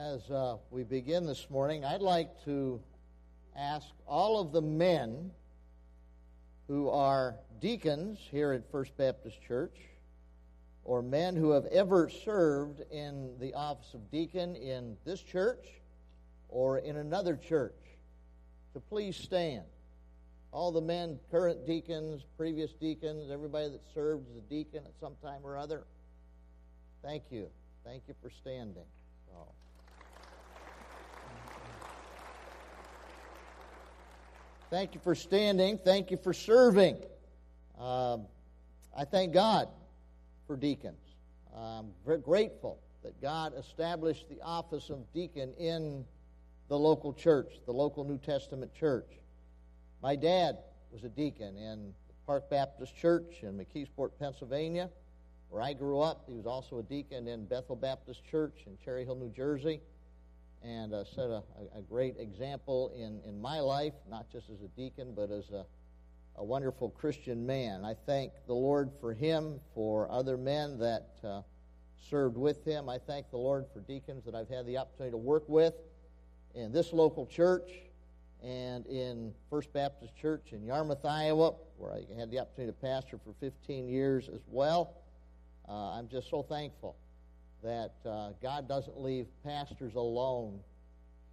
as uh, we begin this morning, I'd like to ask all of the men who are deacons here at First Baptist Church, or men who have ever served in the office of deacon in this church or in another church, to please stand. All the men, current deacons, previous deacons, everybody that served as a deacon at some time or other, thank you. Thank you for standing. Thank you for standing. Thank you for serving. Um, I thank God for deacons. I'm grateful that God established the office of deacon in the local church, the local New Testament church. My dad was a deacon in Park Baptist Church in McKeesport, Pennsylvania, where I grew up. He was also a deacon in Bethel Baptist Church in Cherry Hill, New Jersey and uh, set a, a, great example in, in my life, not just as a deacon, but as a, a wonderful Christian man. I thank the Lord for him, for other men that uh, served with him. I thank the Lord for deacons that I've had the opportunity to work with in this local church and in First Baptist Church in Yarmouth, Iowa, where I had the opportunity to pastor for 15 years as well. Uh, I'm just so thankful that uh, God doesn't leave pastors alone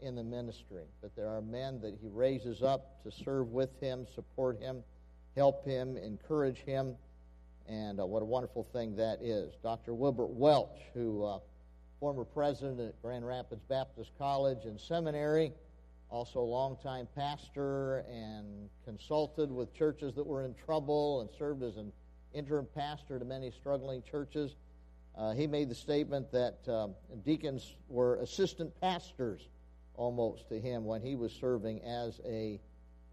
in the ministry, but there are men that He raises up to serve with Him, support Him, help Him, encourage Him, and uh, what a wonderful thing that is. Dr. Wilbert Welch, who uh, former president at Grand Rapids Baptist College and Seminary, also a longtime pastor and consulted with churches that were in trouble and served as an interim pastor to many struggling churches. Uh, he made the statement that um, deacons were assistant pastors almost to him when he was serving as a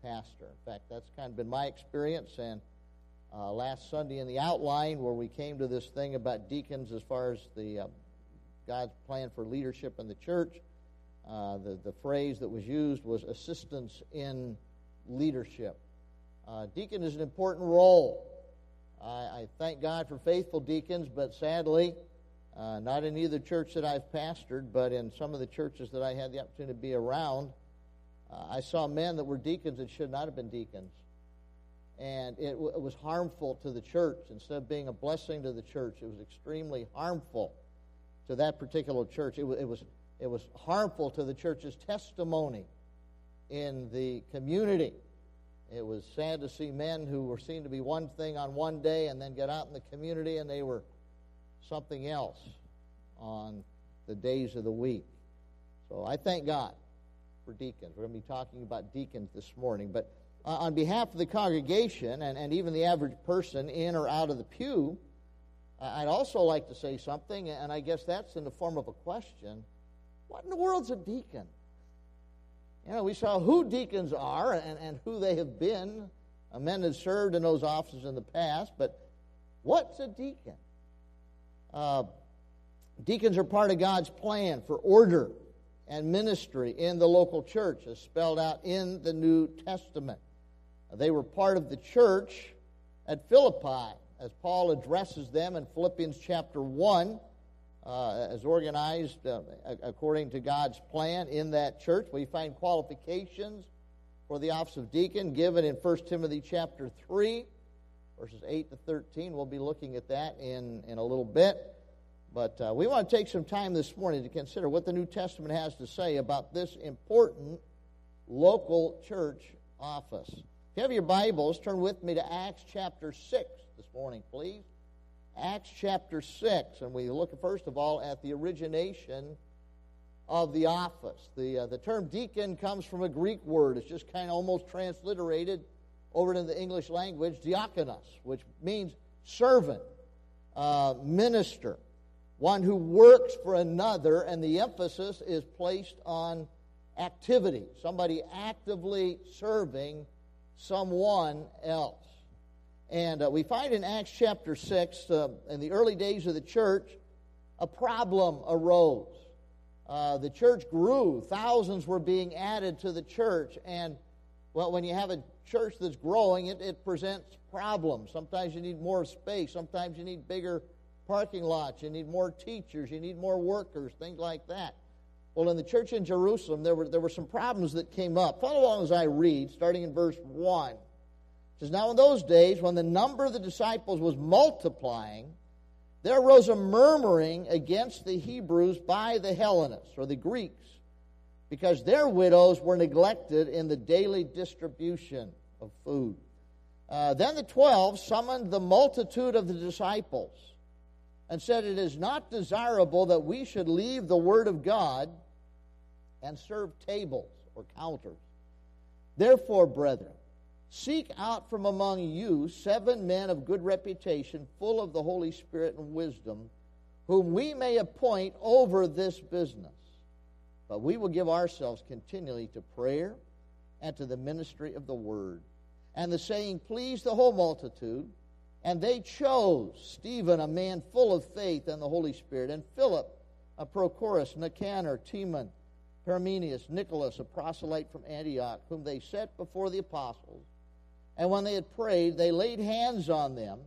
pastor. In fact, that's kind of been my experience. And uh, last Sunday in the outline, where we came to this thing about deacons as far as the uh, God's plan for leadership in the church, uh, the, the phrase that was used was assistance in leadership. Uh, deacon is an important role I, I thank God for faithful deacons, but sadly, uh, not in either church that I've pastored, but in some of the churches that I had the opportunity to be around, uh, I saw men that were deacons that should not have been deacons. And it, w- it, was harmful to the church. Instead of being a blessing to the church, it was extremely harmful to that particular church. It, w- it, was, it was harmful to the church's testimony in the community. It was sad to see men who were seen to be one thing on one day and then get out in the community and they were something else on the days of the week. So I thank God for deacons. We're going to be talking about deacons this morning. But on behalf of the congregation and, and even the average person in or out of the pew, I'd also like to say something, and I guess that's in the form of a question. What in the world's a deacon? You know, we saw who deacons are and, and who they have been. Men that served in those offices in the past, but what's a deacon? Uh, deacons are part of God's plan for order and ministry in the local church, as spelled out in the New Testament. They were part of the church at Philippi, as Paul addresses them in Philippians chapter 1 uh, as organized uh, according to God's plan in that church. We find qualifications for the office of deacon given in 1 Timothy chapter 3, verses 8 to 13. We'll be looking at that in, in a little bit. But uh, we want to take some time this morning to consider what the New Testament has to say about this important local church office. If you have your Bibles, turn with me to Acts chapter 6 this morning, please. Acts chapter 6, and we look first of all at the origination of the office. The, uh, the term deacon comes from a Greek word. It's just kind of almost transliterated over into the English language, diakonos, which means servant, uh, minister, one who works for another, and the emphasis is placed on activity, somebody actively serving someone else. And uh, we find in Acts chapter 6, uh, in the early days of the church, a problem arose. Uh, the church grew, thousands were being added to the church. And, well, when you have a church that's growing, it, it presents problems. Sometimes you need more space, sometimes you need bigger parking lots, you need more teachers, you need more workers, things like that. Well, in the church in Jerusalem, there were, there were some problems that came up. Follow along as I read, starting in verse 1. Says, Now in those days, when the number of the disciples was multiplying, there arose a murmuring against the Hebrews by the Hellenists, or the Greeks, because their widows were neglected in the daily distribution of food. Uh, then the twelve summoned the multitude of the disciples and said, It is not desirable that we should leave the Word of God and serve tables or counters. Therefore, brethren, seek out from among you seven men of good reputation, full of the Holy Spirit and wisdom, whom we may appoint over this business. But we will give ourselves continually to prayer and to the ministry of the word. And the saying pleased the whole multitude. And they chose Stephen, a man full of faith and the Holy Spirit, and Philip, a Prochorus, Nicanor, Timon, Parmenas, Nicholas, a proselyte from Antioch, whom they set before the apostles. And when they had prayed, they laid hands on them,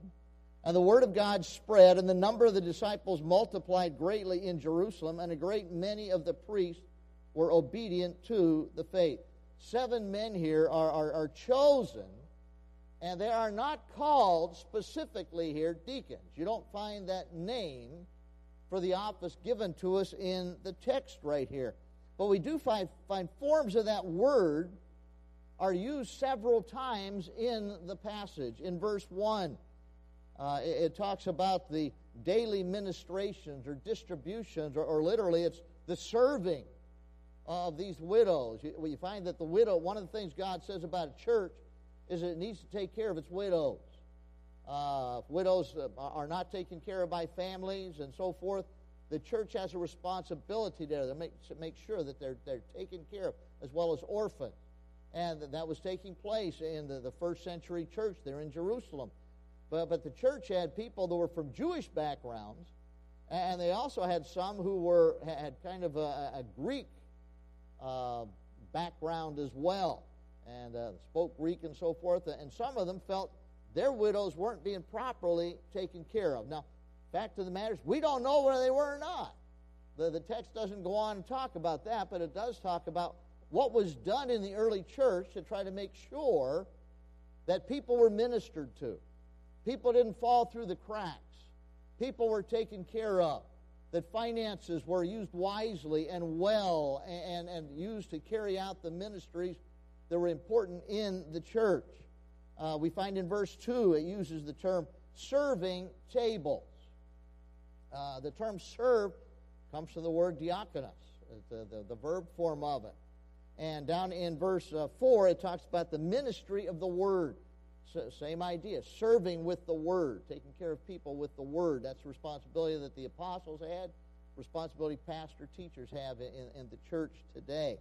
and the word of God spread, and the number of the disciples multiplied greatly in Jerusalem, and a great many of the priests were obedient to the faith. Seven men here are, are, are chosen, and they are not called specifically here deacons. You don't find that name for the office given to us in the text right here. But we do find, find forms of that word are used several times in the passage. In verse 1, uh, it, it, talks about the daily ministrations or distributions, or, or, literally it's the serving of these widows. You, you find that the widow, one of the things God says about a church is it needs to take care of its widows. Uh, widows uh, are not taken care of by families and so forth the church has a responsibility there to make, to make sure that they're, they're taken care of, as well as orphans. And that was taking place in the, the first century church there in Jerusalem. But, but the church had people that were from Jewish backgrounds, and they also had some who were had kind of a, a Greek uh, background as well, and uh, spoke Greek and so forth. And some of them felt their widows weren't being properly taken care of. Now, Fact of the matter is, we don't know whether they were or not. The, the text doesn't go on and talk about that, but it does talk about what was done in the early church to try to make sure that people were ministered to. People didn't fall through the cracks. People were taken care of. That finances were used wisely and well and, and, used to carry out the ministries that were important in the church. Uh, we find in verse 2 it uses the term serving tables. Uh, the term serve comes from the word diakonos, the, the, the verb form of it. And down in verse uh, 4, it talks about the ministry of the word. So, same idea, serving with the word, taking care of people with the word. That's a responsibility that the apostles had, responsibility pastor teachers have in, in the church today.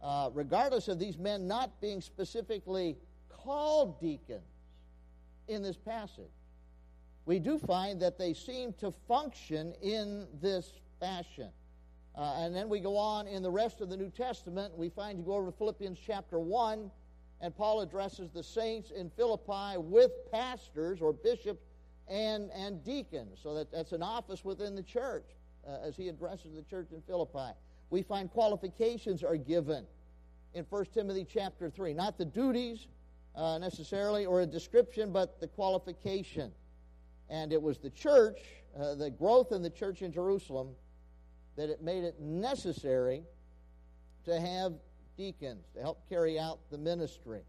Uh, regardless of these men not being specifically called deacons in this passage, we do find that they seem to function in this fashion. Uh, and then we go on in the rest of the New Testament, we find you go over to Philippians chapter 1, and Paul addresses the saints in Philippi with pastors or bishops and, and deacons. So that, that's an office within the church uh, as he addresses the church in Philippi. We find qualifications are given in 1 Timothy chapter 3. Not the duties uh, necessarily or a description, but the qualification. And it was the church, uh, the growth in the church in Jerusalem, that it made it necessary to have deacons to help carry out the ministry.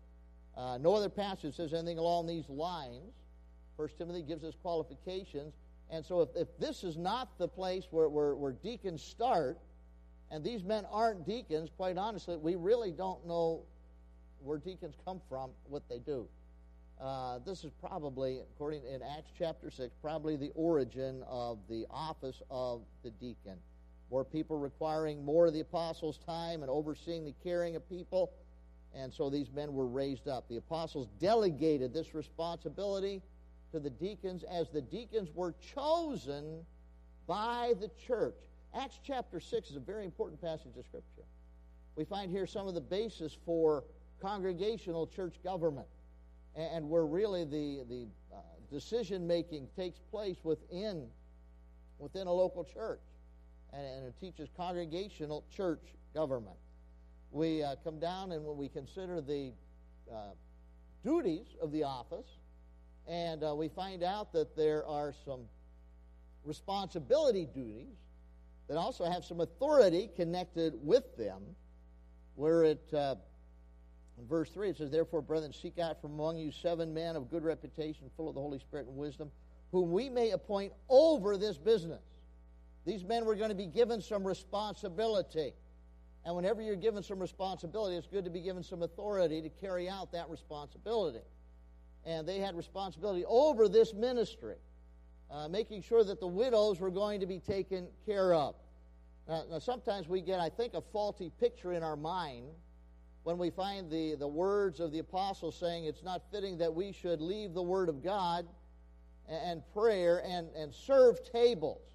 Uh, no other passage says anything along these lines. First Timothy gives us qualifications. And so if, if this is not the place where, where, where deacons start, and these men aren't deacons, quite honestly, we really don't know where deacons come from, what they do. Uh, this is probably, according in Acts chapter 6, probably the origin of the office of the deacon. More people requiring more of the apostles' time and overseeing the caring of people. And so these men were raised up. The apostles delegated this responsibility to the deacons as the deacons were chosen by the church. Acts chapter 6 is a very important passage of Scripture. We find here some of the basis for congregational church government and where really the, the uh, decision making takes place within, within a local church. And, and it teaches congregational church government. We uh, come down and when we consider the uh, duties of the office, and uh, we find out that there are some responsibility duties that also have some authority connected with them, where it, uh, in verse 3, it says, Therefore, brethren, seek out from among you seven men of good reputation, full of the Holy Spirit and wisdom, whom we may appoint over this business. These men were going to be given some responsibility. And whenever you're given some responsibility, it's good to be given some authority to carry out that responsibility. And they had responsibility over this ministry, uh, making sure that the widows were going to be taken care of. Now, now, sometimes we get, I think, a faulty picture in our mind when we find the, the words of the apostles saying it's not fitting that we should leave the Word of God and, and prayer and, and serve tables.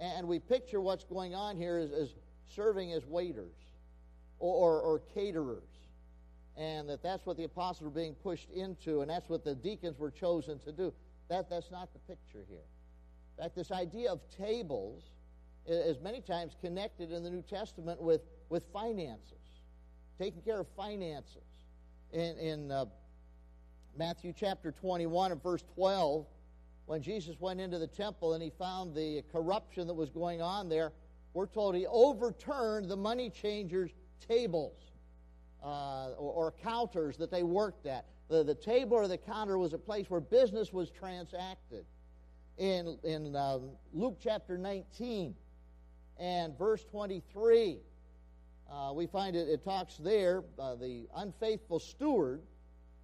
And we picture what's going on here as, as serving as waiters or, or, or caterers. And that that's what the apostles were being pushed into, and that's what the deacons were chosen to do. That, that's not the picture here. In fact, this idea of tables is many times connected in the New Testament with, with finances, taking care of finances. In, in uh, Matthew chapter 21 and verse 12, when Jesus went into the temple and he found the corruption that was going on there, we're told he overturned the money changers' tables uh, or, or, counters that they worked at. The, the table or the counter was a place where business was transacted. In, in uh, Luke chapter 19 and verse 23, uh, we find it, it talks there, uh, the unfaithful steward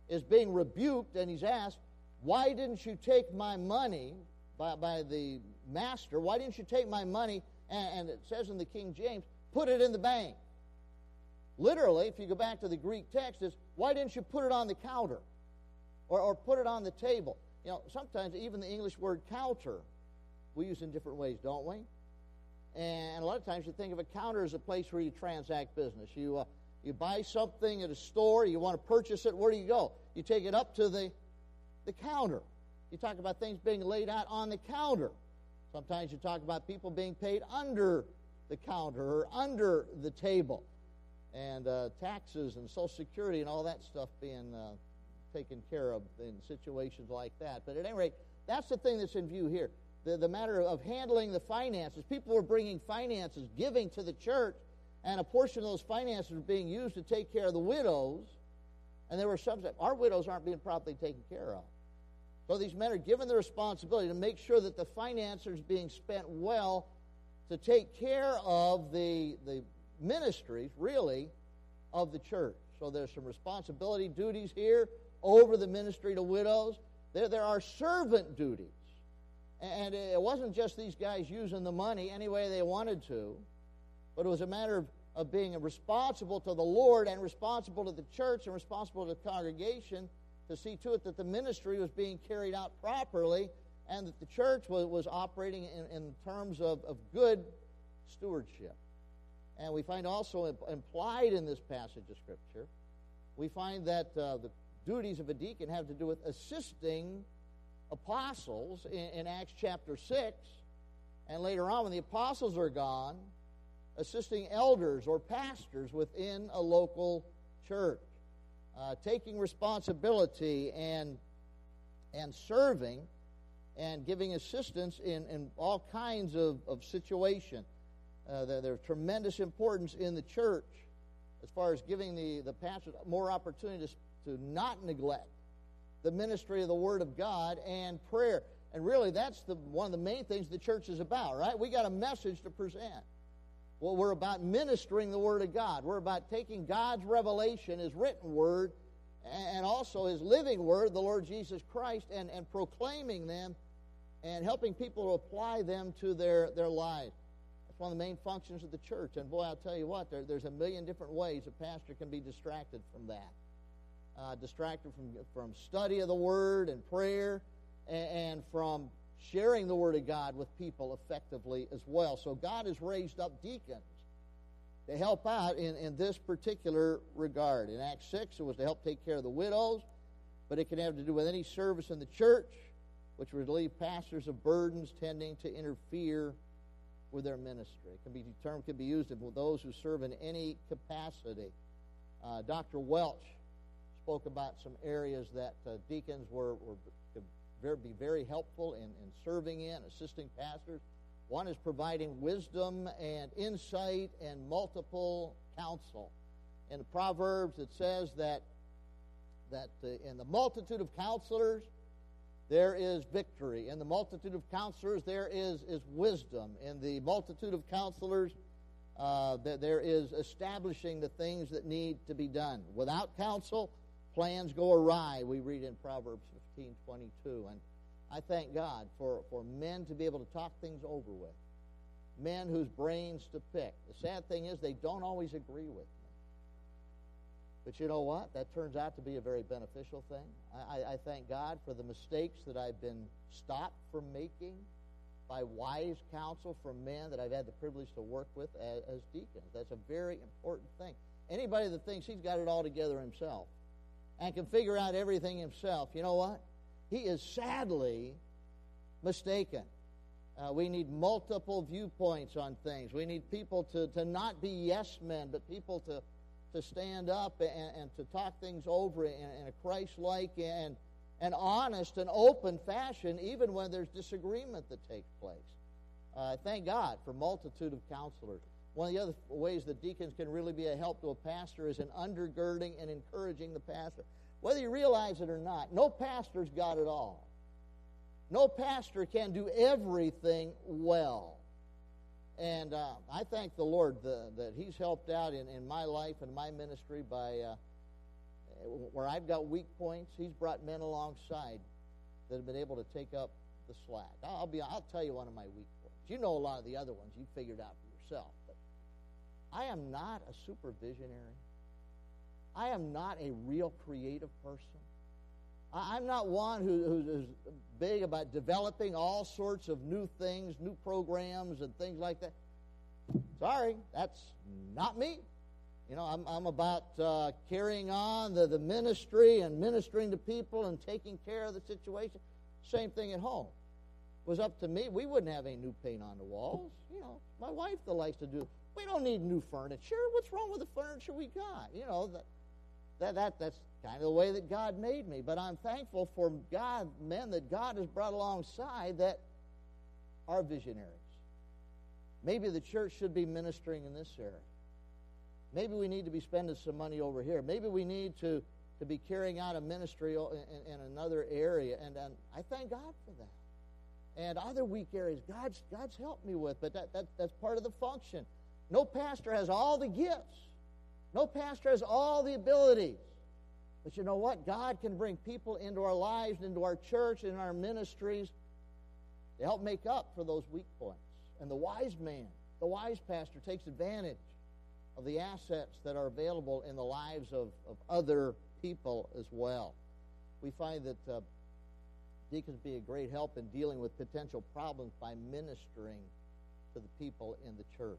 is being rebuked, and he's asked, Why didn't you take my money by, by the master? Why didn't you take my money and, and it says in the King James, put it in the bank. Literally, if you go back to the Greek text, is why didn't you put it on the counter or, or put it on the table? You know, sometimes even the English word counter we use in different ways, don't we? And a lot of times you think of a counter as a place where you transact business. You, uh, you buy something at a store, you want to purchase it, where do you go? You take it up to the, the counter. You talk about things being laid out on the counter. Sometimes you talk about people being paid under the counter or under the table, and uh, taxes and Social Security and all that stuff being uh, taken care of in situations like that. But at any rate, that's the thing that's in view here. The, the matter of handling the finances. People were bringing finances, giving to the church, and a portion of those finances were being used to take care of the widows. And there were some that our widows aren't being properly taken care of. So these men are given the responsibility to make sure that the finances being spent well to take care of the, the ministries, really, of the church. So there's some responsibility duties here over the ministry to widows. There, there are servant duties. And it wasn't just these guys using the money any way they wanted to, but it was a matter of, of being responsible to the Lord and responsible to the church and responsible to the congregation to see to it that the ministry was being carried out properly and that the church was, was operating in, in terms of, of good stewardship. And we find also implied in this passage of Scripture, we find that uh, the duties of a deacon have to do with assisting apostles in, in Acts chapter 6. And later on, when the apostles are gone, assisting elders or pastors within a local church uh, taking responsibility and, and serving and giving assistance in, in all kinds of, of situation. Uh, there's tremendous importance in the church as far as giving the, the pastors more opportunities to not neglect the ministry of the Word of God and prayer. And really, that's the, one of the main things the church is about, right? We got a message to present. Well, we're about ministering the Word of God. We're about taking God's revelation, His written Word, and also His living Word, the Lord Jesus Christ, and, and proclaiming them and helping people to apply them to their, their lives. That's one of the main functions of the church. And boy, I'll tell you what, there, there's a million different ways a pastor can be distracted from that. Uh, distracted from, from study of the Word and prayer, and, and from sharing the Word of God with people effectively as well. So God has raised up deacons to help out in, in this particular regard. In Acts 6, it was to help take care of the widows, but it can have to do with any service in the church, which would relieve pastors of burdens tending to interfere with their ministry. It can be the term can be used of those who serve in any capacity. Uh, Dr. Welch spoke about some areas that uh, deacons were, were very, be very helpful in, in serving in, assisting pastors. One is providing wisdom and insight and multiple counsel. In the Proverbs, it says that that in the multitude of counselors there is victory. In the multitude of counselors, there is, is wisdom. In the multitude of counselors, uh, there is establishing the things that need to be done. Without counsel, plans go awry, we read in Proverbs 15 22. And I thank God for, for men to be able to talk things over with, men whose brains to pick. The sad thing is, they don't always agree with me. But you know what? That turns out to be a very beneficial thing. I, I thank God for the mistakes that I've been stopped from making by wise counsel from men that I've had the privilege to work with as, as deacons. That's a very important thing. Anybody that thinks he's got it all together himself and can figure out everything himself, you know what? He is sadly mistaken. Uh, we need multiple viewpoints on things. We need people to, to not be yes men, but people to, to stand up and, and to talk things over in, in a Christ like and, and honest and open fashion, even when there's disagreement that takes place. Uh, thank God for multitude of counselors. One of the other ways that deacons can really be a help to a pastor is in undergirding and encouraging the pastor. Whether you realize it or not, no pastor's got it all. No pastor can do everything well. And uh, I thank the Lord the, that He's helped out in, in my life and my ministry by uh, where I've got weak points. He's brought men alongside that have been able to take up the slack. I'll be. I'll tell you one of my weak points. You know a lot of the other ones. You figured out for yourself. I am not a super visionary. I am not a real creative person. I'm not one who, who's big about developing all sorts of new things, new programs, and things like that. Sorry, that's not me. You know, I'm, I'm about uh, carrying on the, the ministry and ministering to people and taking care of the situation. Same thing at home. It was up to me. We wouldn't have any new paint on the walls. You know, my wife that likes to do. We don't need new furniture. What's wrong with the furniture we got? You know that that, that that's kind of the way that God made me. But I'm thankful for God, men that God has brought alongside that are visionaries. Maybe the church should be ministering in this area. Maybe we need to be spending some money over here. Maybe we need to, to be carrying out a ministry in, in, in another area. And, and I thank God for that. And other weak areas, God's, God's helped me with, but that, that, that's part of the function. No pastor has all the gifts. No pastor has all the abilities. But you know what? God can bring people into our lives, into our church, in our ministries to help make up for those weak points. And the wise man, the wise pastor, takes advantage of the assets that are available in the lives of, of other people as well. We find that uh, deacons be a great help in dealing with potential problems by ministering to the people in the church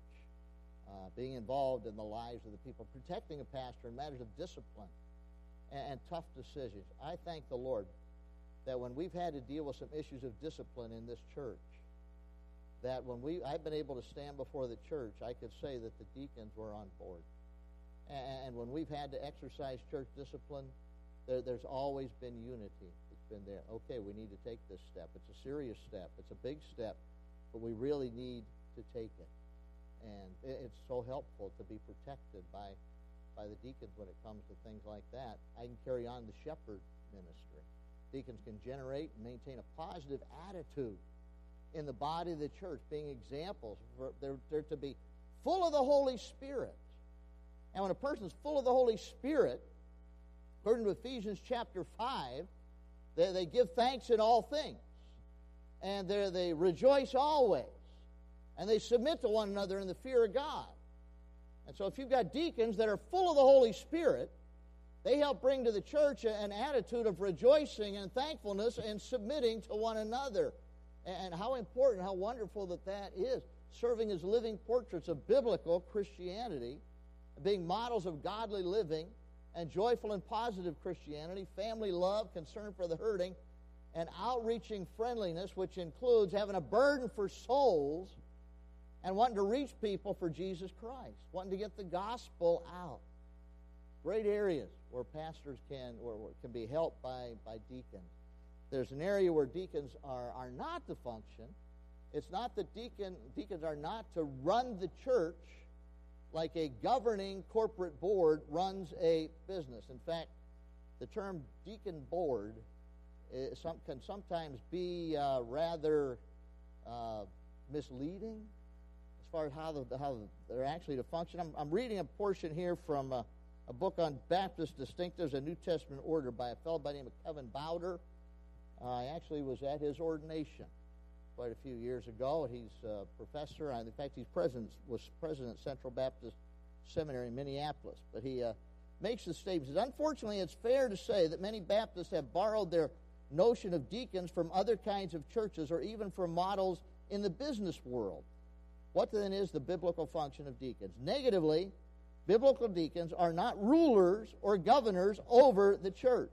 uh, being involved in the lives of the people, protecting a pastor in matters of discipline and, and tough decisions. I thank the Lord that when we've had to deal with some issues of discipline in this church, that when we I've been able to stand before the church, I could say that the deacons were on board. And, and when we've had to exercise church discipline, there, there's always been unity. It's been there. Okay, we need to take this step. It's a serious step. It's a big step, but we really need to take it. And it's so helpful to be protected by, by the deacons when it comes to things like that. I can carry on the shepherd ministry. Deacons can generate and maintain a positive attitude in the body of the church, being examples. For, they're, they're to be full of the Holy Spirit. And when a person's full of the Holy Spirit, according to Ephesians chapter 5, they, they give thanks in all things. And they rejoice always and they submit to one another in the fear of God. And so, if you've got deacons that are full of the Holy Spirit, they help bring to the church an attitude of rejoicing and thankfulness and submitting to one another. And how important, how wonderful that that is. Serving as living portraits of biblical Christianity, being models of godly living, and joyful and positive Christianity, family love, concern for the hurting, and outreaching friendliness, which includes having a burden for souls and wanting to reach people for Jesus Christ, wanting to get the gospel out. Great areas where pastors can or can be helped by, by deacons. There's an area where deacons are, are not to function. It's not that deacon, deacons are not to run the church like a governing corporate board runs a business. In fact, the term deacon board some, can sometimes be uh, rather uh, misleading as far as how, the, how they're actually to function. I'm, I'm reading a portion here from a, a, book on Baptist distinctives, a New Testament order by a fellow by the name of Kevin Bauder. Uh, I actually was at his ordination quite a few years ago. He's a professor. In fact, he's president, was president Central Baptist Seminary in Minneapolis. But he uh, makes the statement. Unfortunately, it's fair to say that many Baptists have borrowed their notion of deacons from other kinds of churches or even from models in the business world. What then is the biblical function of deacons? Negatively, biblical deacons are not rulers or governors over the church.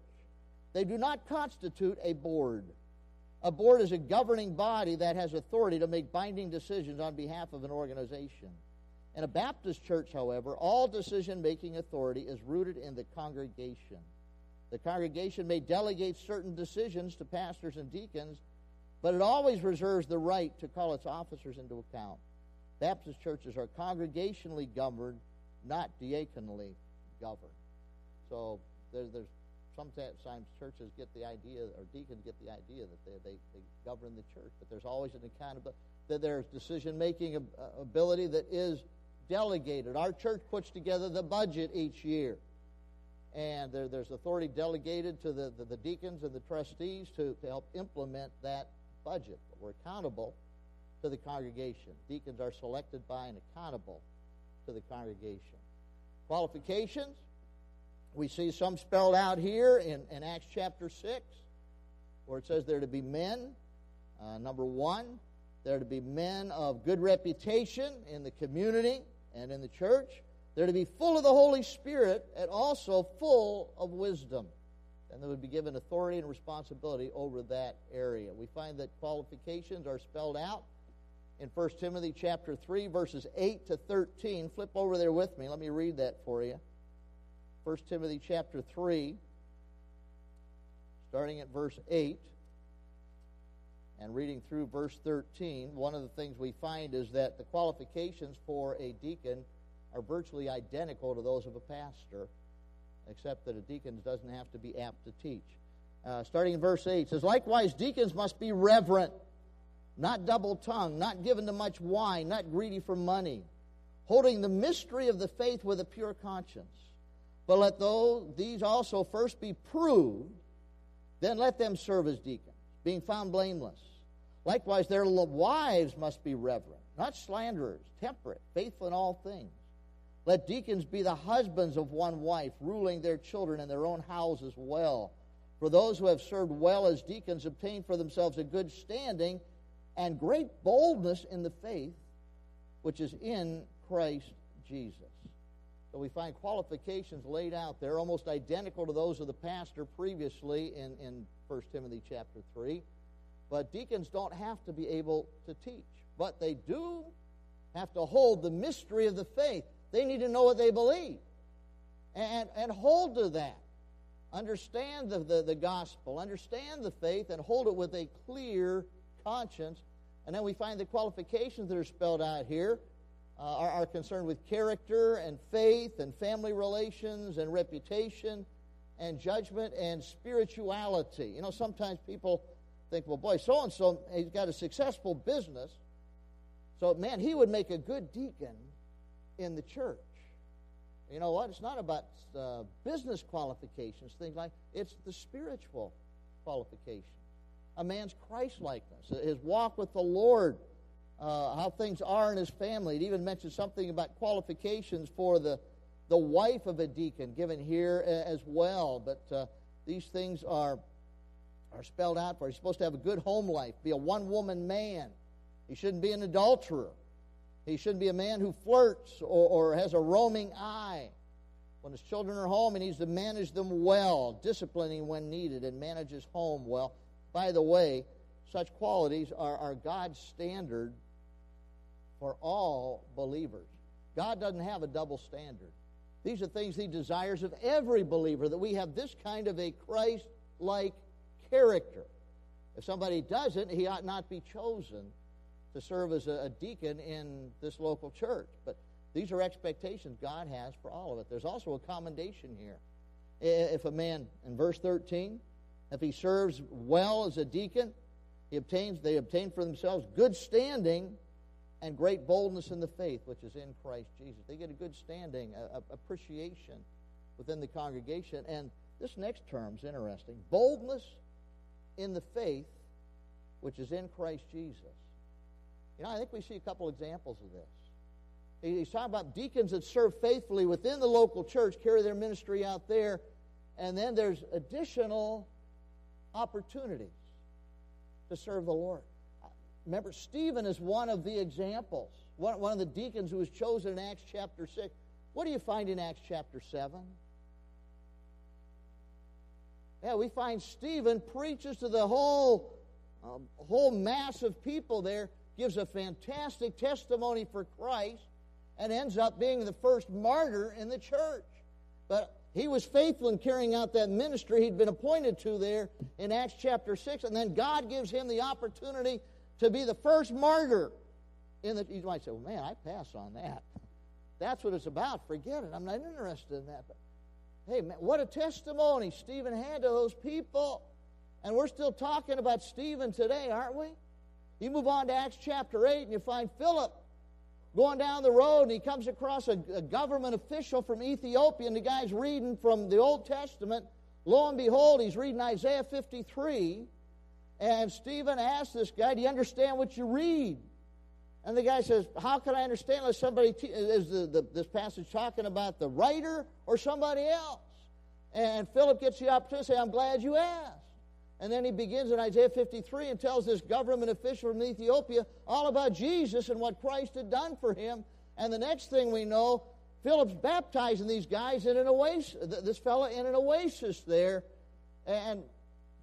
They do not constitute a board. A board is a governing body that has authority to make binding decisions on behalf of an organization. In a Baptist church, however, all decision making authority is rooted in the congregation. The congregation may delegate certain decisions to pastors and deacons, but it always reserves the right to call its officers into account. Baptist churches are congregationally governed, not diaconally governed. So there, there's sometimes churches get the idea, or deacons get the idea that they, they, they govern the church, but there's always an accountability, that there's decision making uh, ability that is delegated. Our church puts together the budget each year, and there, there's authority delegated to the, the, the deacons and the trustees to, to help implement that budget. But we're accountable to the congregation. Deacons are selected by and accountable to the congregation. Qualifications we see some spelled out here in, in Acts chapter 6, where it says they're to be men. Uh, number one, they're to be men of good reputation in the community and in the church. They're to be full of the Holy Spirit and also full of wisdom. And they would be given authority and responsibility over that area. We find that qualifications are spelled out in 1 Timothy chapter 3, verses 8 to 13. Flip over there with me. Let me read that for you. 1 Timothy chapter 3, starting at verse 8 and reading through verse 13, one of the things we find is that the qualifications for a deacon are virtually identical to those of a pastor, except that a deacon doesn't have to be apt to teach. Uh, starting in verse 8, says, Likewise, deacons must be reverent, not double tongued, not given to much wine, not greedy for money, holding the mystery of the faith with a pure conscience. But let those, these also first be proved, then let them serve as deacons, being found blameless. Likewise, their wives must be reverent, not slanderers, temperate, faithful in all things. Let deacons be the husbands of one wife, ruling their children in their own houses well. For those who have served well as deacons obtain for themselves a good standing and great boldness in the faith which is in Christ Jesus. So we find qualifications laid out there, almost identical to those of the pastor previously in, in 1 Timothy chapter 3. But deacons don't have to be able to teach, but they do have to hold the mystery of the faith. They need to know what they believe and, and hold to that. Understand the, the, the gospel, understand the faith, and hold it with a clear conscience. And then we find the qualifications that are spelled out here uh, are, are concerned with character and faith and family relations and reputation and judgment and spirituality. You know, sometimes people think, well, boy, so and so, he's got a successful business. So, man, he would make a good deacon in the church. You know what? It's not about uh, business qualifications, things like it's the spiritual qualifications. A man's Christ likeness, his walk with the Lord uh, how things are in his family. It even mentions something about qualifications for the, the wife of a deacon given here as well. But uh, these things are, are spelled out for. He's supposed to have a good home life, be a one woman man. He shouldn't be an adulterer. He shouldn't be a man who flirts or, or has a roaming eye. When his children are home, he needs to manage them well, disciplining when needed, and manage his home well. By the way, such qualities are, are God's standard for all believers. God doesn't have a double standard. These are things He desires of every believer that we have this kind of a Christ like character. If somebody doesn't, he ought not be chosen to serve as a, deacon in this local church. But these are expectations God has for all of it. There's also a commendation here. If a man, in verse 13, if he serves well as a deacon, he obtains, they obtain for themselves good standing and great boldness in the faith, which is in Christ Jesus. They get a good standing, a, a appreciation within the congregation. And this next term is interesting boldness in the faith, which is in Christ Jesus. You know, I think we see a couple examples of this. He's talking about deacons that serve faithfully within the local church, carry their ministry out there, and then there's additional opportunities to serve the Lord. Remember, Stephen is one of the examples, one, one of the deacons who was chosen in Acts chapter 6. What do you find in Acts chapter 7? Yeah, we find Stephen preaches to the whole, uh, whole mass of people there, gives a fantastic testimony for Christ, and ends up being the first martyr in the church. But he was faithful in carrying out that ministry he'd been appointed to there in Acts chapter 6, and then God gives him the opportunity to be the first martyr. In the, you might say, well, man, I pass on that. That's what it's about. Forget it. I'm not interested in that. But hey, man, what a testimony Stephen had to those people. And we're still talking about Stephen today, aren't we? You move on to Acts chapter 8 and you find Philip going down the road and he comes across a, a, government official from Ethiopia and the guy's reading from the Old Testament. Lo and behold, he's reading Isaiah 53. And Stephen asks this guy, Do you understand what you read? And the guy says, How can I understand unless somebody te- is the, the, this passage talking about the writer or somebody else? And Philip gets the opportunity to say, I'm glad you asked. And then he begins in Isaiah 53 and tells this government official from Ethiopia all about Jesus and what Christ had done for him. And the next thing we know, Philip's baptizing these guys in an oasis, this fellow in an oasis there. And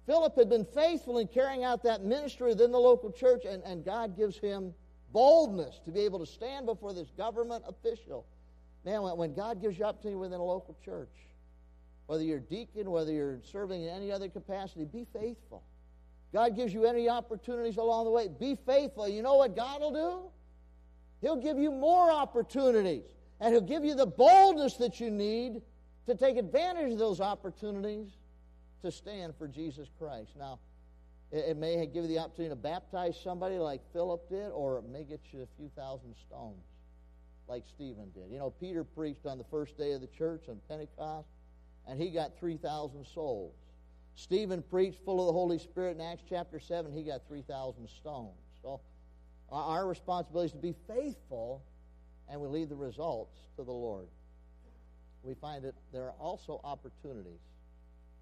Philip had been faithful in carrying out that ministry within the local church, and, and God gives him boldness to be able to stand before this government official. Man, when God gives you opportunity within a local church, whether you're deacon, whether you're serving in any other capacity, be faithful. God gives you any opportunities along the way, be faithful. You know what God will do? He'll give you more opportunities, and He'll give you the boldness that you need to take advantage of those opportunities to stand for Jesus Christ. Now, it, may give you the opportunity to baptize somebody like Philip did, or it may get you a few thousand stones like Stephen did. You know, Peter preached on the first day of the church on Pentecost, and he got 3,000 souls. Stephen preached full of the Holy Spirit in Acts chapter 7, he got 3,000 stones. So our responsibility is to be faithful, and we leave the results to the Lord. We find that there are also opportunities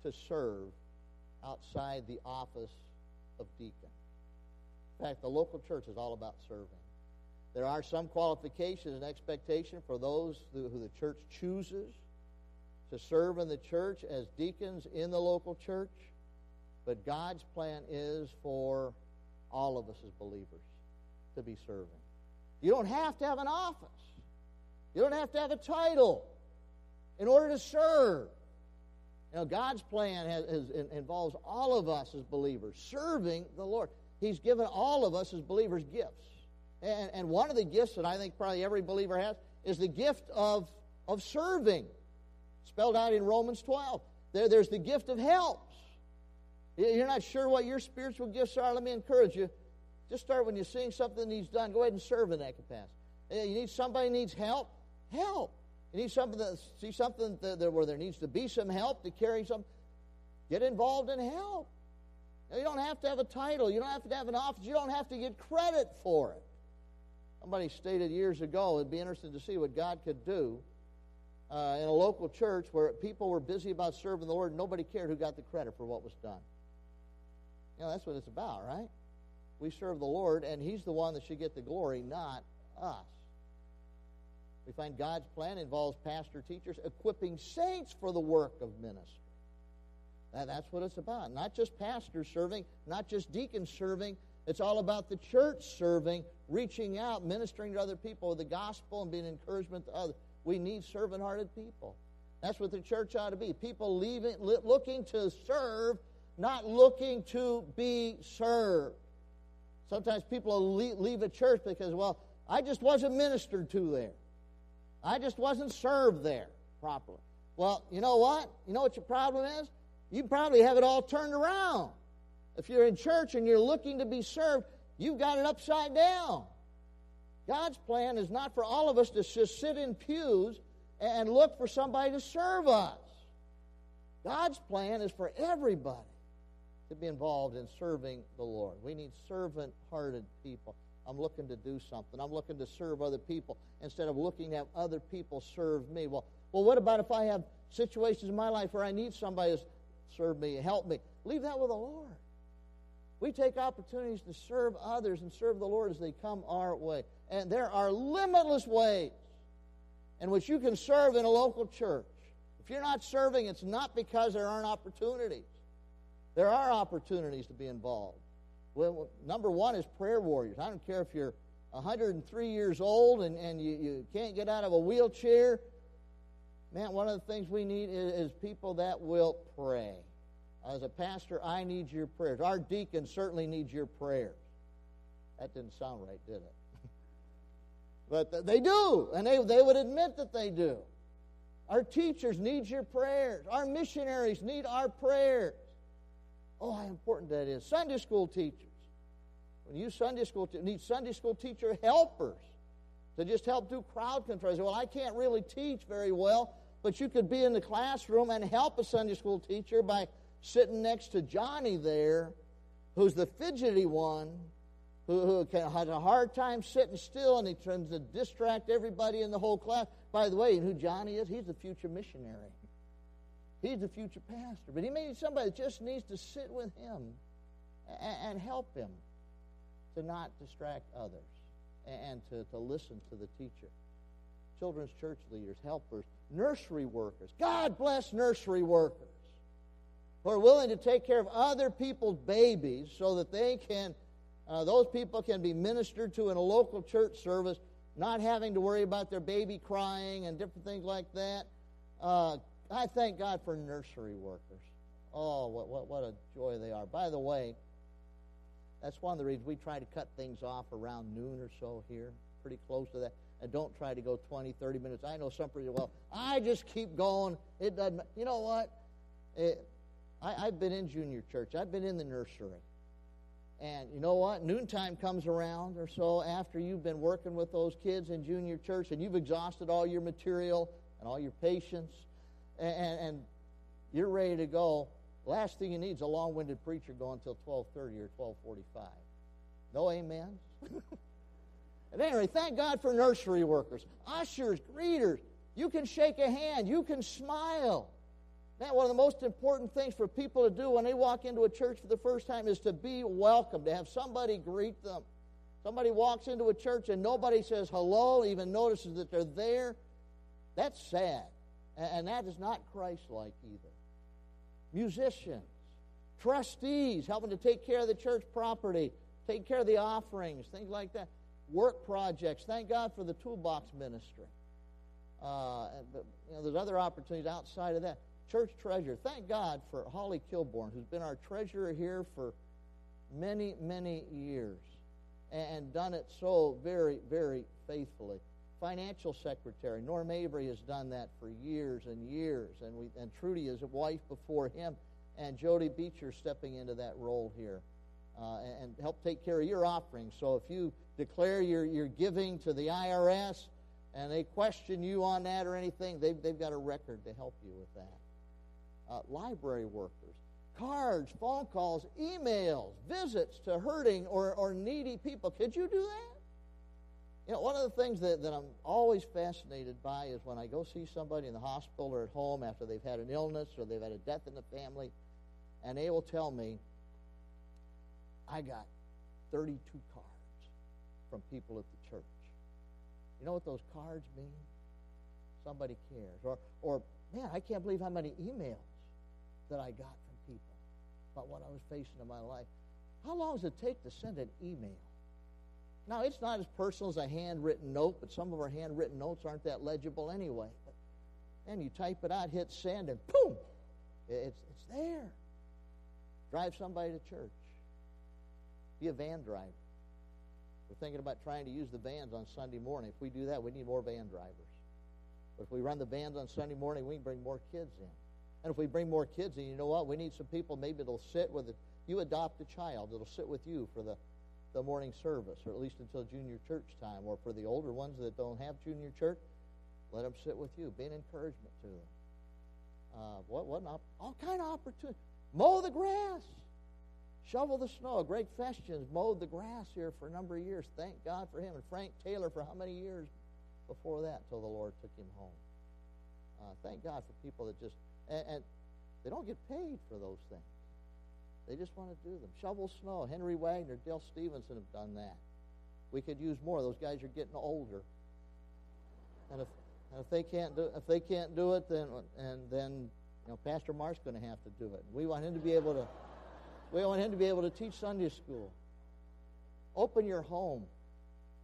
to serve outside the office of deacon. In fact, the local church is all about serving. There are some qualifications and expectation for those who, who the church chooses to serve in the church as deacons in the local church. But God's plan is for all of us as believers to be serving. You don't have to have an office. You don't have to have a title in order to serve. Know, God's plan has, has, involves all of us as believers serving the Lord. He's given all of us as believers gifts. And, and one of the gifts that I think probably every believer has is the gift of, of serving, spelled out in Romans 12. There, there's the gift of helps. You're not sure what your spiritual gifts are. Let me encourage you. Just start when you're seeing something needs done. Go ahead and serve in that capacity. Uh, you need somebody needs help. Help. You need something that see something that, that, where there needs to be some help to carry some. Get involved in help. You don't have to have a title. You don't have to have an office. You don't have to get credit for it. Somebody stated years ago it'd be interesting to see what God could do uh, in a local church where people were busy about serving the Lord. Nobody cared who got the credit for what was done. You know, that's what it's about, right? We serve the Lord, and He's the one that should get the glory, not us. We find God's plan involves pastor teachers equipping saints for the work of ministry. that's what it's about. Not just pastors serving, not just deacons serving, It's all about the church serving, reaching out, ministering to other people with the gospel and being encouragement to others. We need servant hearted people. That's what the church ought to be. People leaving, looking to serve, not looking to be served. Sometimes people leave a church because, well, I just wasn't ministered to there. I just wasn't served there properly. Well, you know what? You know what your problem is? You probably have it all turned around. If you're in church and you're looking to be served, you've got it upside down. God's plan is not for all of us to just sit in pews and look for somebody to serve us. God's plan is for everybody to be involved in serving the Lord. We need servant hearted people. I'm looking to do something. I'm looking to serve other people instead of looking to have other people serve me. Well, well, what about if I have situations in my life where I need somebody to serve me, help me? Leave that with the Lord. We take opportunities to serve others and serve the Lord as they come our way. And there are limitless ways in which you can serve in a local church. If you're not serving, it's not because there aren't opportunities. There are opportunities to be involved. Well, number one is prayer warriors. I don't care if you're 103 years old and, and you, you can't get out of a wheelchair. Man, one of the things we need is, is people that will pray. As a pastor, I need your prayers. Our deacon certainly needs your prayers. That didn't sound right, did it? But they do, and they, they would admit that they do. Our teachers need your prayers. Our missionaries need our prayers. Oh, how important that is. Sunday school teachers. When you Sunday school te- need Sunday school teacher helpers to just help do crowd control. Say, well, I can't really teach very well, but you could be in the classroom and help a Sunday school teacher by sitting next to Johnny there, who's the fidgety one, who, who a hard time sitting still, and he tries to distract everybody in the whole class. By the way, who Johnny is? He's the future missionary. He's the future pastor. But he may need somebody that just needs to sit with him and, and help him to not distract others and to, to listen to the teacher. Children's church leaders, helpers, nursery workers. God bless nursery workers who are willing to take care of other people's babies so that they can, uh, those people can be ministered to in a local church service, not having to worry about their baby crying and different things like that. Uh, I thank God for nursery workers. Oh, what, what, what a joy they are. By the way, that's one of the reasons we try to cut things off around noon or so here, pretty close to that. And don't try to go 20, 30 minutes. I know some pretty well. I just keep going. It doesn't. You know what? It, I, I've been in junior church. I've been in the nursery. And you know what? Noontime comes around or so after you've been working with those kids in junior church and you've exhausted all your material and all your patience and, and you're ready to go. Last thing you need is a long-winded preacher going until 12:30 or 12:45. No amens. At any rate, thank God for nursery workers, ushers, greeters. You can shake a hand. You can smile. One of the most important things for people to do when they walk into a church for the first time is to be welcome, to have somebody greet them. Somebody walks into a church and nobody says hello, even notices that they're there. That's sad. And that is not Christ like either. Musicians, trustees, helping to take care of the church property, take care of the offerings, things like that. Work projects. Thank God for the toolbox ministry. Uh, but you know, there's other opportunities outside of that. Church treasurer. Thank God for Holly Kilborn, who's been our treasurer here for many, many years and done it so very, very faithfully financial secretary. Norm Avery has done that for years and years, and we and Trudy is a wife before him, and Jody Beecher stepping into that role here, uh, and, help take care of your offerings. So if you declare your your giving to the IRS, and they question you on that or anything, they've they've got a record to help you with that. Uh, library workers, cards, phone calls, emails, visits to hurting or, or needy people. Could you do that? You know, one of the things that, that I'm always fascinated by is when I go see somebody in the hospital or at home after they've had an illness or they've had a death in the family, and they will tell me, I got 32 cards from people at the church. You know what those cards mean? Somebody cares. Or, or man, I can't believe how many emails that I got from people about what I was facing in my life. How long does it take to send an email? Now, it's not as personal as a handwritten note, but some of our handwritten notes aren't that legible anyway. But then you type it out, hit send, and boom, it's, it's there. Drive somebody to church. Be a van driver. We're thinking about trying to use the vans on Sunday morning. If we do that, we need more van drivers. But if we run the vans on Sunday morning, we can bring more kids in. And if we bring more kids in, you know what? We need some people maybe that'll sit with it. You adopt a child that'll sit with you for the, the morning service, or at least until junior church time, or for the older ones that don't have junior church, let them sit with you. Be an encouragement to them. Uh, what what op- all kind of opportunity. Mow the grass. Shovel the snow. Greg Festians mowed the grass here for a number of years. Thank God for him. And Frank Taylor for how many years before that until the Lord took him home. Uh, thank God for people that just, and, and they don't get paid for those things. They just want to do them. Shovel snow. Henry Wagner, Dale Stevenson have done that. We could use more. Those guys are getting older. And if, and if they can't do if they can't do it, then and then you know Pastor Mark's going to have to do it. We want him to be able to. We want him to be able to teach Sunday school. Open your home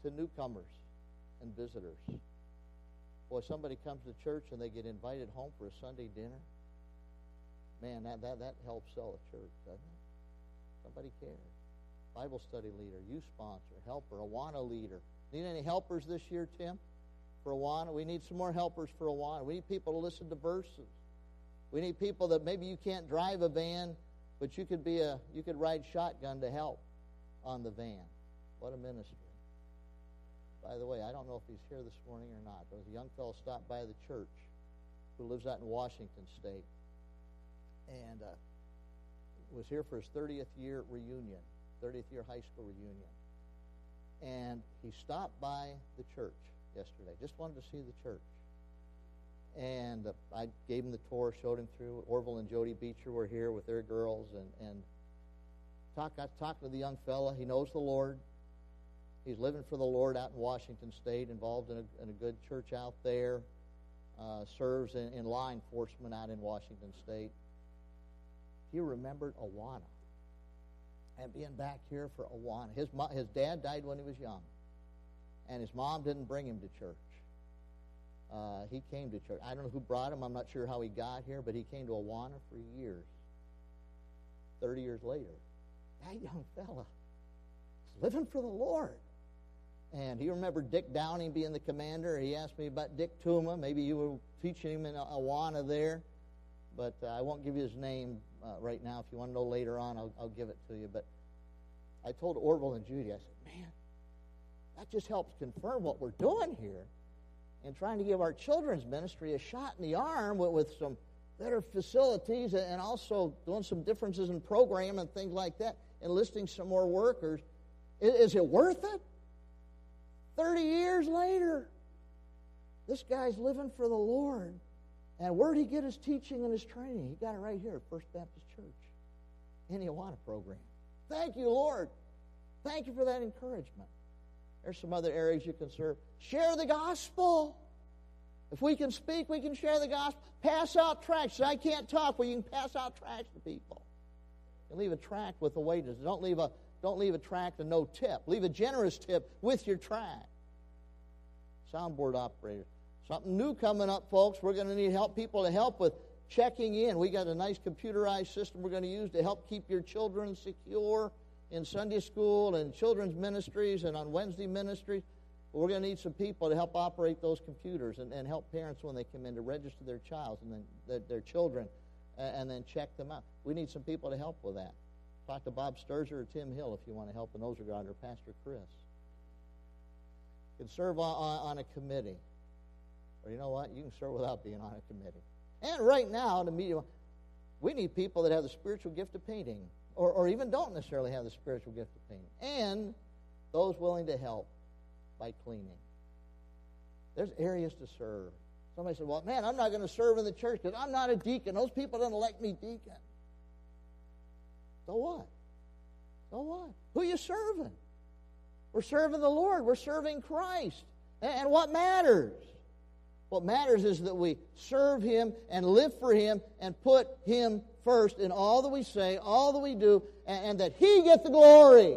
to newcomers and visitors. Boy, somebody comes to church and they get invited home for a Sunday dinner. Man, that, that, that helps sell a church, doesn't it? Somebody cares. Bible study leader, youth sponsor, helper, Awana leader. Need any helpers this year, Tim? For Awana? We need some more helpers for Awana. We need people to listen to verses. We need people that maybe you can't drive a van, but you could be a you could ride shotgun to help on the van. What a ministry. By the way, I don't know if he's here this morning or not. There was a young fellow stopped by the church who lives out in Washington State and uh, was here for his 30th year reunion, 30th year high school reunion. And he stopped by the church yesterday. Just wanted to see the church. And uh, I gave him the tour, showed him through. Orville and Jody Beecher were here with their girls, and and talk, I talked to the young fella. He knows the Lord. He's living for the Lord out in Washington State, involved in a, in a good church out there. Uh, serves in, in law enforcement out in Washington State. He remembered Awana and being back here for Awana. His, mo- his dad died when he was young, and his mom didn't bring him to church. Uh, he came to church. I don't know who brought him. I'm not sure how he got here, but he came to Awana for years. 30 years later, that young fella is living for the Lord. And he remembered Dick Downing being the commander. He asked me about Dick Tuma. Maybe you were teaching him in Awana there. But uh, I won't give you his name uh, right now. If you want to know later on, I'll, I'll give it to you. But I told Orville and Judy, I said, man, that just helps confirm what we're doing here and trying to give our children's ministry a shot in the arm with, with some better facilities and also doing some differences in program and things like that, enlisting some more workers. Is, is it worth it? 30 years later, this guy's living for the Lord. And where'd he get his teaching and his training? He got it right here at First Baptist Church in the Awana program. Thank you, Lord. Thank you for that encouragement. There's some other areas you can serve. Share the gospel. If we can speak, we can share the gospel. Pass out tracts. I can't talk, well, you can pass out tracts to people. You leave a tract with the wages. Don't leave a don't leave a tract and no tip. Leave a generous tip with your tract. Soundboard operator. Something new coming up, folks. We're going to need help people to help with checking in. We got a nice computerized system we're going to use to help keep your children secure in Sunday school and children's ministries and on Wednesday ministries. We're going to need some people to help operate those computers and, and help parents when they come in to register their child and then their, their children and, and then check them out. We need some people to help with that. Talk to Bob Sturzer or Tim Hill if you want to help in those regards, or Pastor Chris. You can serve on, on, on a committee. Or you know what? You can serve without being on a committee. And right now, the media, we need people that have the spiritual gift of painting, or, or even don't necessarily have the spiritual gift of painting, and those willing to help by cleaning. There's areas to serve. Somebody said, Well, man, I'm not going to serve in the church because I'm not a deacon. Those people don't elect me deacon. So what? So what? Who are you serving? We're serving the Lord. We're serving Christ. And what matters? What matters is that we serve Him and live for Him and put Him first in all that we say, all that we do, and, and that He gets the glory.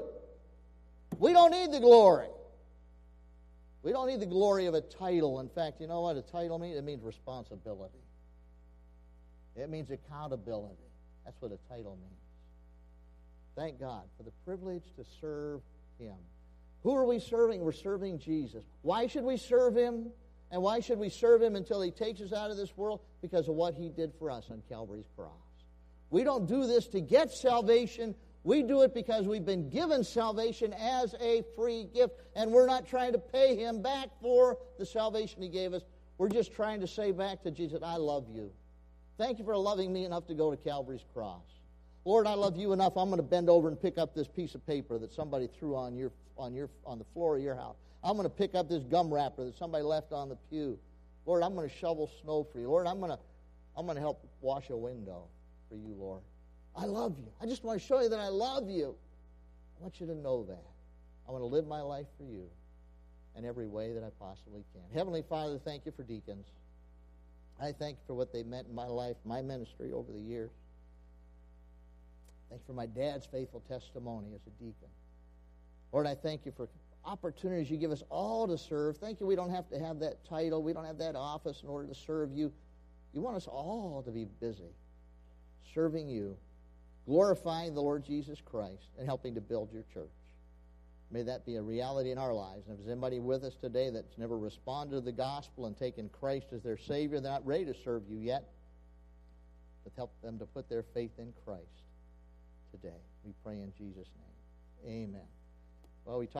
We don't need the glory. We don't need the glory of a title. In fact, you know what a title means? It means responsibility. It means accountability. That's what a title means. Thank God for the privilege to serve Him. Who are we serving? We're serving Jesus. Why should we serve Him? And why should we serve Him until He takes us out of this world? Because of what He did for us on Calvary's cross. We don't do this to get salvation. We do it because we've been given salvation as a free gift, and we're not trying to pay Him back for the salvation He gave us. We're just trying to say back to Jesus, I love you. Thank you for loving me enough to go to Calvary's cross. Lord, I love you enough. I'm going to bend over and pick up this piece of paper that somebody threw on your on your on the floor of your house. I'm going to pick up this gum wrapper that somebody left on the pew. Lord, I'm going to shovel snow for you. Lord, I'm going to I'm going to help wash a window for you, Lord. I love you. I just want to show you that I love you. I want you to know that. I want to live my life for you in every way that I possibly can. Heavenly Father, thank you for deacons. I thank you for what they meant in my life, my ministry over the years. Thank you for my dad's faithful testimony as a deacon. Lord, I thank you for opportunities you give us all to serve. Thank you we don't have to have that title, we don't have that office in order to serve you. You want us all to be busy serving you, glorifying the Lord Jesus Christ, and helping to build your church. May that be a reality in our lives. And if there's anybody with us today that's never responded to the gospel and taken Christ as their Savior, they're not ready to serve you yet, but help them to put their faith in Christ today. We pray in Jesus' name. Amen. Well, we talk